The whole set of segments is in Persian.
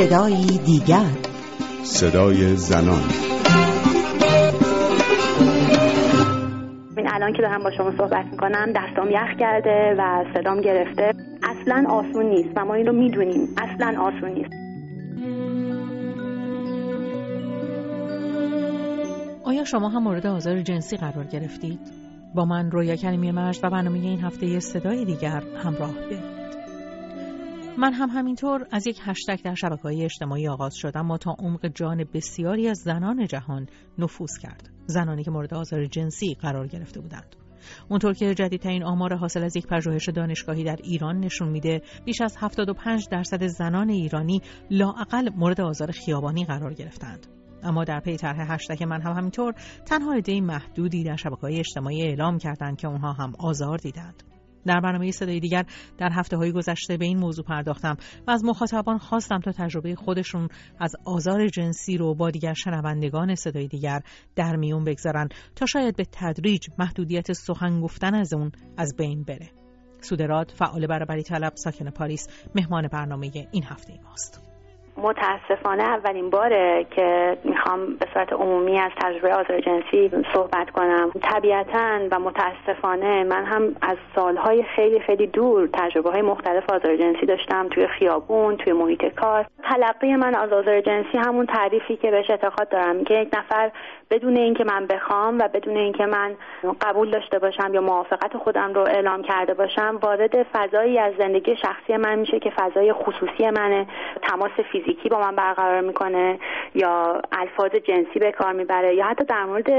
صدایی دیگر. صدای زنان. این الان که دارم با شما صحبت می‌کنم دستام یخ کرده و صدام گرفته. اصلا آسون نیست و ما این رو می‌دونیم. اصلا آسون نیست. آیا شما هم مورد آزار جنسی قرار گرفتید؟ با من رویا کریمی مرز و برنامه این هفته صدای دیگر همراه بید. من هم همینطور از یک هشتگ در شبکه های اجتماعی آغاز شدم ما تا عمق جان بسیاری از زنان جهان نفوذ کرد. زنانی که مورد آزار جنسی قرار گرفته بودند. اونطور که جدیدترین آمار حاصل از یک پژوهش دانشگاهی در ایران نشون میده بیش از 75 درصد زنان ایرانی لاعقل مورد آزار خیابانی قرار گرفتند. اما در پی طرح هشتگ من هم همینطور تنها عده محدودی در شبکه های اجتماعی اعلام کردند که اونها هم آزار دیدند. در برنامه صدای دیگر در هفته های گذشته به این موضوع پرداختم و از مخاطبان خواستم تا تجربه خودشون از آزار جنسی رو با دیگر شنوندگان صدای دیگر در میون بگذارن تا شاید به تدریج محدودیت سخن گفتن از اون از بین بره. سودراد فعال برابری طلب ساکن پاریس مهمان برنامه این هفته ماست. متاسفانه اولین باره که می‌خوام به صورت عمومی از تجربه آزار جنسی صحبت کنم. طبیعتا و متاسفانه من هم از سالهای خیلی خیلی دور تجربه های مختلف آزار جنسی داشتم توی خیابون توی محیط کار. تلقی من از آزار جنسی همون تعریفی که بهش اعتقاد دارم که یک نفر بدون اینکه من بخوام و بدون اینکه من قبول داشته باشم یا موافقت خودم رو اعلام کرده باشم وارد فضایی از زندگی شخصی من میشه که فضای خصوصی منه تماس با من برقرار می‌کنه یا الفاظ جنسی به کار می‌بره یا حتی در مورد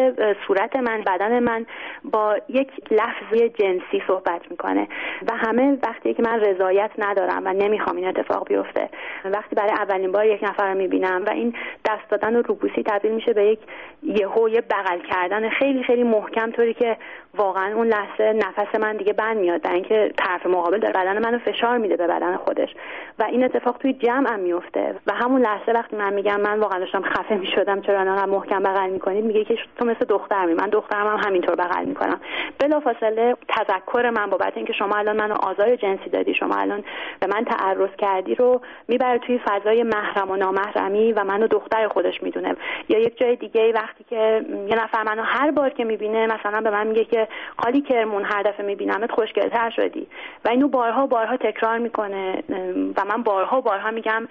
صورت من بدن من با یک لفظ جنسی صحبت می‌کنه. و همه وقتی که من رضایت ندارم و نمی‌خوام این اتفاق بیفته وقتی برای اولین بار یک نفر رو می‌بینم و این دست دادن و روبوسی تبدیل میشه به یک یهو یه بغل کردن خیلی خیلی محکم طوری که واقعا اون لحظه نفس من دیگه بند میاد در اینکه طرف مقابل داره بدن منو فشار میده به بدن خودش. و این اتفاق توی جمع هم میفته و همون لحظه وقتی من میگم من واقعا داشتم خفه می‌شدم چرا انقدر محکم بغل می‌کنید میگه که تو مثل دختر می من دخترم هم همینطور بغل می‌کنم. بلافاصله تذکر من بابت اینکه شما الان منو آزار جنسی دادی شما الان به من تعرض کردی رو می‌بره توی فضای محرم و نامحرمی و منو دختر خودش می‌دونه. یا یک جای دیگه وقتی که یه نفر منو هر بار که می‌بینه مثلا به من میگه که خالی کرمون هر دفعه میبینمت خوشگلتر شدی. و اینو بارها بارها تکرار می‌کنه. و من بارها بارها میگم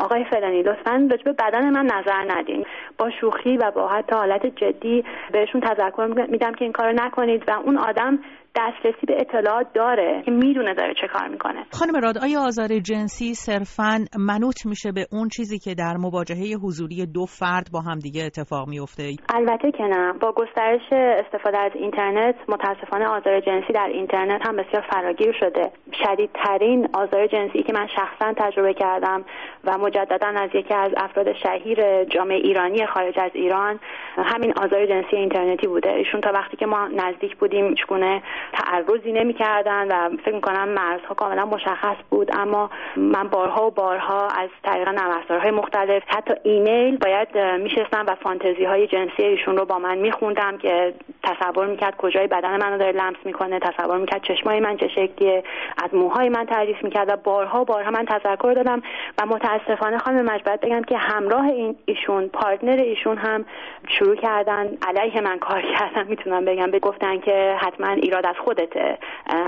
آقای فلانی لطفا به بدن من نظر ندین. با شوخی و با حتی حالت جدی بهشون تذکر میدم که این کارو نکنید و اون آدم دسترسی به اطلاعات داره که می‌دونه داره چه کار می‌کنه. خانم راد آیا آزار جنسی صرفا منوط میشه به اون چیزی که در مواجهه حضوری دو فرد با همدیگه اتفاق میفته البته که نه. با گسترش استفاده از اینترنت متاسفانه آزار جنسی در اینترنت هم بسیار فراگیر شده. شدیدترین آزار جنسی که من شخصا تجربه کردم و مجددا از یکی از افراد شهیر جامعه ایرانی خارج از ایران همین آزار جنسی اینترنتی بوده. ایشون تا وقتی که ما نزدیک بودیم چگونه تعرضی نمی‌کردن و فکر می‌کنم مرزها کاملا مشخص بود. اما من بارها و بارها از طریق نرم مختلف حتی ایمیل باید میشستم و فانتزی های جنسی ایشون رو با من میخوندم که تصور می‌کرد کجای بدن منو داره لمس می‌کنه تصور می‌کرد چشمای من چه شکلیه از موهای من تعریف می‌کرد و بارها بارها من تذکر دادم و متاسفانه خانم مجبورت بگم که همراه این ایشون پارتنر ایشون هم شروع کردن علیه من کار کردن می‌تونم بگم به گفتن که حتما ایراد از خودته.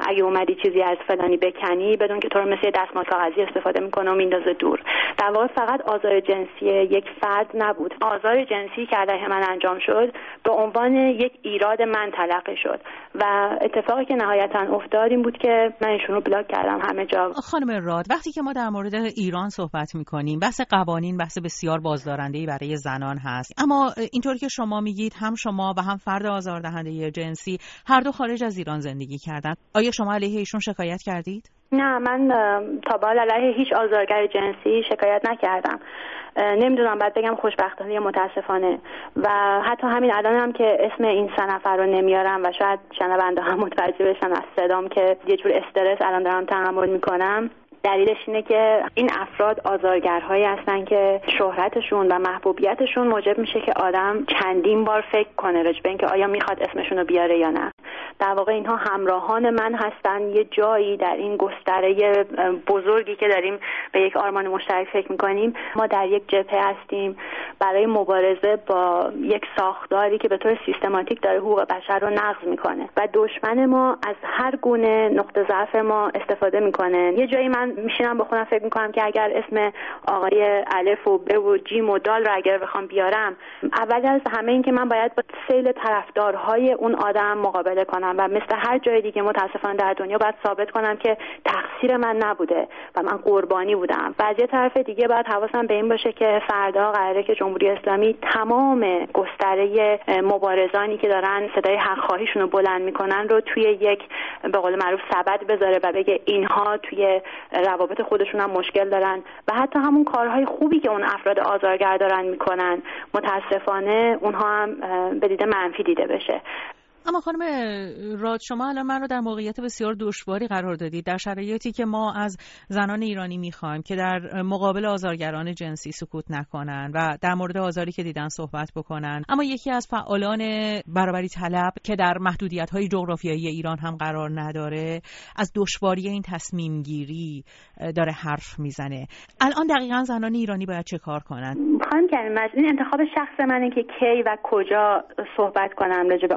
اگه اومدی چیزی از فلانی بکنی بدون که تو رو مثل دستمال کاغذی استفاده می‌کنه و میندازه دور. در واقع فقط آزار جنسی یک فرد نبود. آزار جنسی که علیه من انجام شد به عنوان یک ایراد من تلقی شد و اتفاقی که نهایتا افتاد این بود که من ایشون بلاک کردم همه جا. خانم راد وقتی که ما در مورد ایران صحبت می‌کنیم بحث قوانین بحث بسیار بازدارنده برای زنان هست. اما اینطور که شما میگید هم شما و هم فرد آزاردهنده جنسی هر دو خارج از ایران زندگی کردن. آیا شما علیه ایشون شکایت کردید؟ نه من تا به علیه هیچ آزارگر جنسی شکایت نکردم. نمی‌دونم بعد بگم خوشبختانه یا متاسفانه. و حتی همین الان هم که اسم این سه نفر رو نمیارم و شاید شنونده هم متوجه بشن از صدام که یه جور استرس الان دارم تحمل می‌کنم. دلیلش اینه که این افراد آزارگرهایی هستن که شهرتشون و محبوبیتشون موجب میشه که آدم چندین بار فکر کنه رجبه اینکه آیا می‌خواد اسمشون رو بیاره یا نه. در واقع اینها همراهان من هستن. یه جایی در این گستره بزرگی که داریم به یک آرمان مشترک فکر می‌کنیم. ما در یک جبهه هستیم. برای مبارزه با یک ساختاری که به طور سیستماتیک داره حقوق بشر رو نقض می‌کنه. و دشمن ما از هر گونه نقطه ضعف ما استفاده می‌کنه. یه جایی من میشینم به خودم فکر می‌کنم که اگر اسم آقای الف و ب و جیم و دال رو اگر بخوام بیارم اول از همه این که من باید با سیل طرفدارهای اون آدم مقابله کنم و مثل هر جای دیگه متاسفانه در دنیا باید ثابت کنم که تقصیر من نبوده و من قربانی بودم. و از یه طرف دیگه باید حواسم به این باشه که فردا قراره که جمهوری اسلامی تمام گستره مبارزانی که دارن صدای حقخواهیشون رو بلند می‌کنن رو توی یک به قول معروف سبد بذاره و بگه اینها توی روابط خودشون هم مشکل دارن و حتی همون کارهای خوبی که اون افراد آزارگر دارن می‌کنن متاسفانه اونها هم به دید منفی دیده بشه. اما خانم راد شما الان من رو در موقعیت بسیار دشواری قرار دادید در شرایطی که ما از زنان ایرانی می‌خوایم که در مقابل آزارگران جنسی سکوت نکنن و در مورد آزاری که دیدن صحبت بکنن. اما یکی از فعالان برابری طلب که در محدودیت های جغرافیایی ایران هم قرار نداره از دشواری این تصمیم گیری داره حرف می‌زنه. الان دقیقا زنان ایرانی باید چه کار کنن؟ خانم کریم این انتخاب شخص منه که کی و کجا صحبت کنم راجع به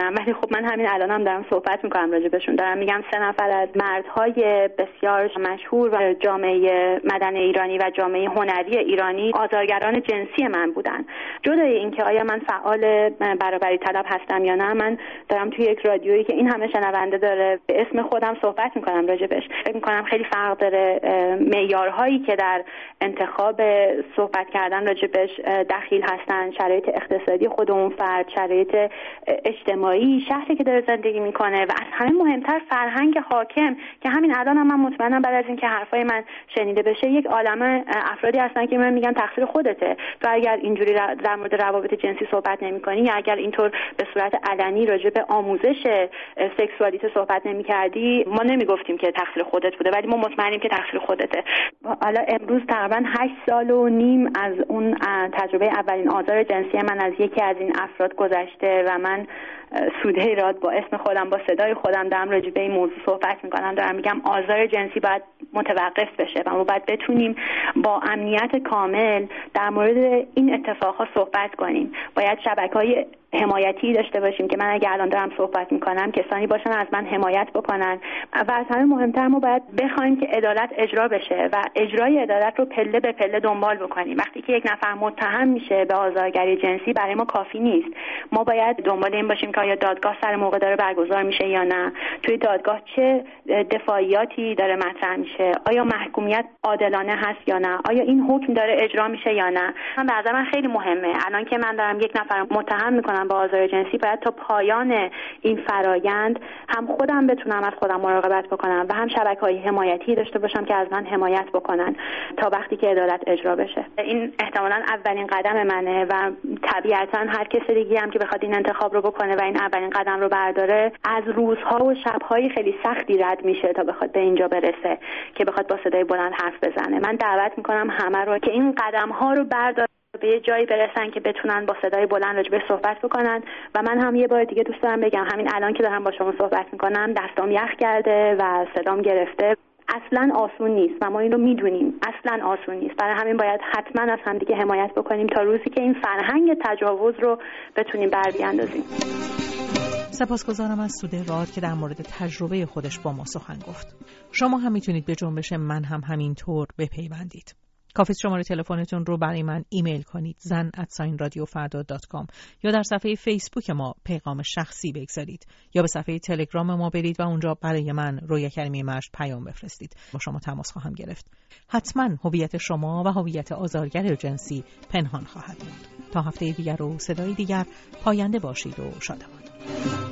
آزارگر ولی خب من همین الانم هم دارم صحبت می‌کنم راجع بهشون دارم میگم سه نفر از مردهای بسیار مشهور و جامعه مدن ایرانی و جامعه هنری ایرانی آزارگران جنسی من بودن. جدای اینکه آیا من فعال برابری طلب هستم یا نه من دارم توی یک رادیویی که این همه شنونده داره به اسم خودم صحبت می‌کنم راجبش. فکر می‌کنم خیلی فرق داره معیارهایی که در انتخاب صحبت کردن راجبش دخیل هستن شرایط اقتصادی خود اون فرد شرایط اجتماعی اجتماعی شهری که داره زندگی می‌کنه و از همه مهمتر فرهنگ حاکم که همین الان هم من مطمئنم بعد از اینکه حرفای من شنیده بشه یک عالم افرادی هستن که من میگن تقصیر خودته. تو اگر اینجوری در مورد روابط جنسی صحبت نمی‌کنی یا اگر اینطور به صورت علنی راجع به آموزش سکسوالیته صحبت نمی‌کردی ما نمی‌گفتیم که تقصیر خودت بوده ولی ما مطمئنیم که تقصیر خودته. حالا امروز تقریبا هشت سال و نیم از اون تجربه اولین آزار جنسی من از یکی از این افراد گذشته و من سوده راد با اسم خودم با صدای خودم دارم راجع به این موضوع صحبت می‌کنم. دارم میگم آزار جنسی باید متوقف بشه و ما باید بتونیم با امنیت کامل در مورد این اتفاقها صحبت کنیم. باید شبکه های حمایتی داشته باشیم که من اگه الان دارم صحبت می‌کنم کسانی باشن از من حمایت بکنن. و از همه مهمتر ما باید بخوایم که عدالت اجرا بشه و اجرای عدالت رو پله به پله دنبال بکنیم. وقتی که یک نفر متهم میشه به آزارگری جنسی برای ما کافی نیست. ما باید دنبال این باشیم که آیا دادگاه سر موقع داره برگزار میشه یا نه. توی دادگاه چه دفاعیاتی داره مطرح میشه؟ آیا محکومیت عادلانه هست یا نه؟ آیا این حکم داره اجرا میشه یا نه؟ من به من خیلی مهمه. الان که من دارم یک نفر متهم می‌کنم با آزار جنسی باید تا پایان این فرایند هم خودم بتونم از خودم مراقبت بکنم و هم شبکه های حمایتی داشته باشم که از من حمایت بکنن تا وقتی که عدالت اجرا بشه. این احتمالا اولین قدم منه و طبیعتا هر کس دیگه هم که بخواد این انتخاب رو بکنه و این اولین قدم رو برداره از روزها و شبهای خیلی سختی رد میشه تا بخواد به اینجا برسه که بخواد با صدای بلند حرف بزنه. من دعوت می‌کنم همه رو که این قدم ها رو بردار به یه جایی برسن که بتونن با صدای بلند راجبه صحبت بکنن. و من هم یه بار دیگه دوست دارم بگم همین الان که دارم با شما صحبت می‌کنم دستام یخ کرده و صدام گرفته. اصلا آسون نیست و ما این رو می‌دونیم. اصلا آسون نیست. برای همین باید حتما از همدیگه حمایت بکنیم تا روزی که این فرهنگ تجاوز رو بتونیم بر بیاندازیم. سپاسگزارم از سوده راد که در مورد تجربه خودش با ما سخن گفت. شما هم می‌تونید به جنبش من هم همینطور بپیوندید. کافی شماره تلفنتون رو برای من ایمیل کنید. زن دات کام یا در صفحه فیسبوک ما پیغام شخصی بگذارید. یا به صفحه تلگرام ما برید و اونجا برای من رویا کلمی مشت پیام بفرستید. با شما تماس خواهم گرفت. حتما هویت شما و هویت آزارگر جنسی پنهان خواهد بود. تا هفته دیگر و صدای دیگر پاینده باشید و شادمان.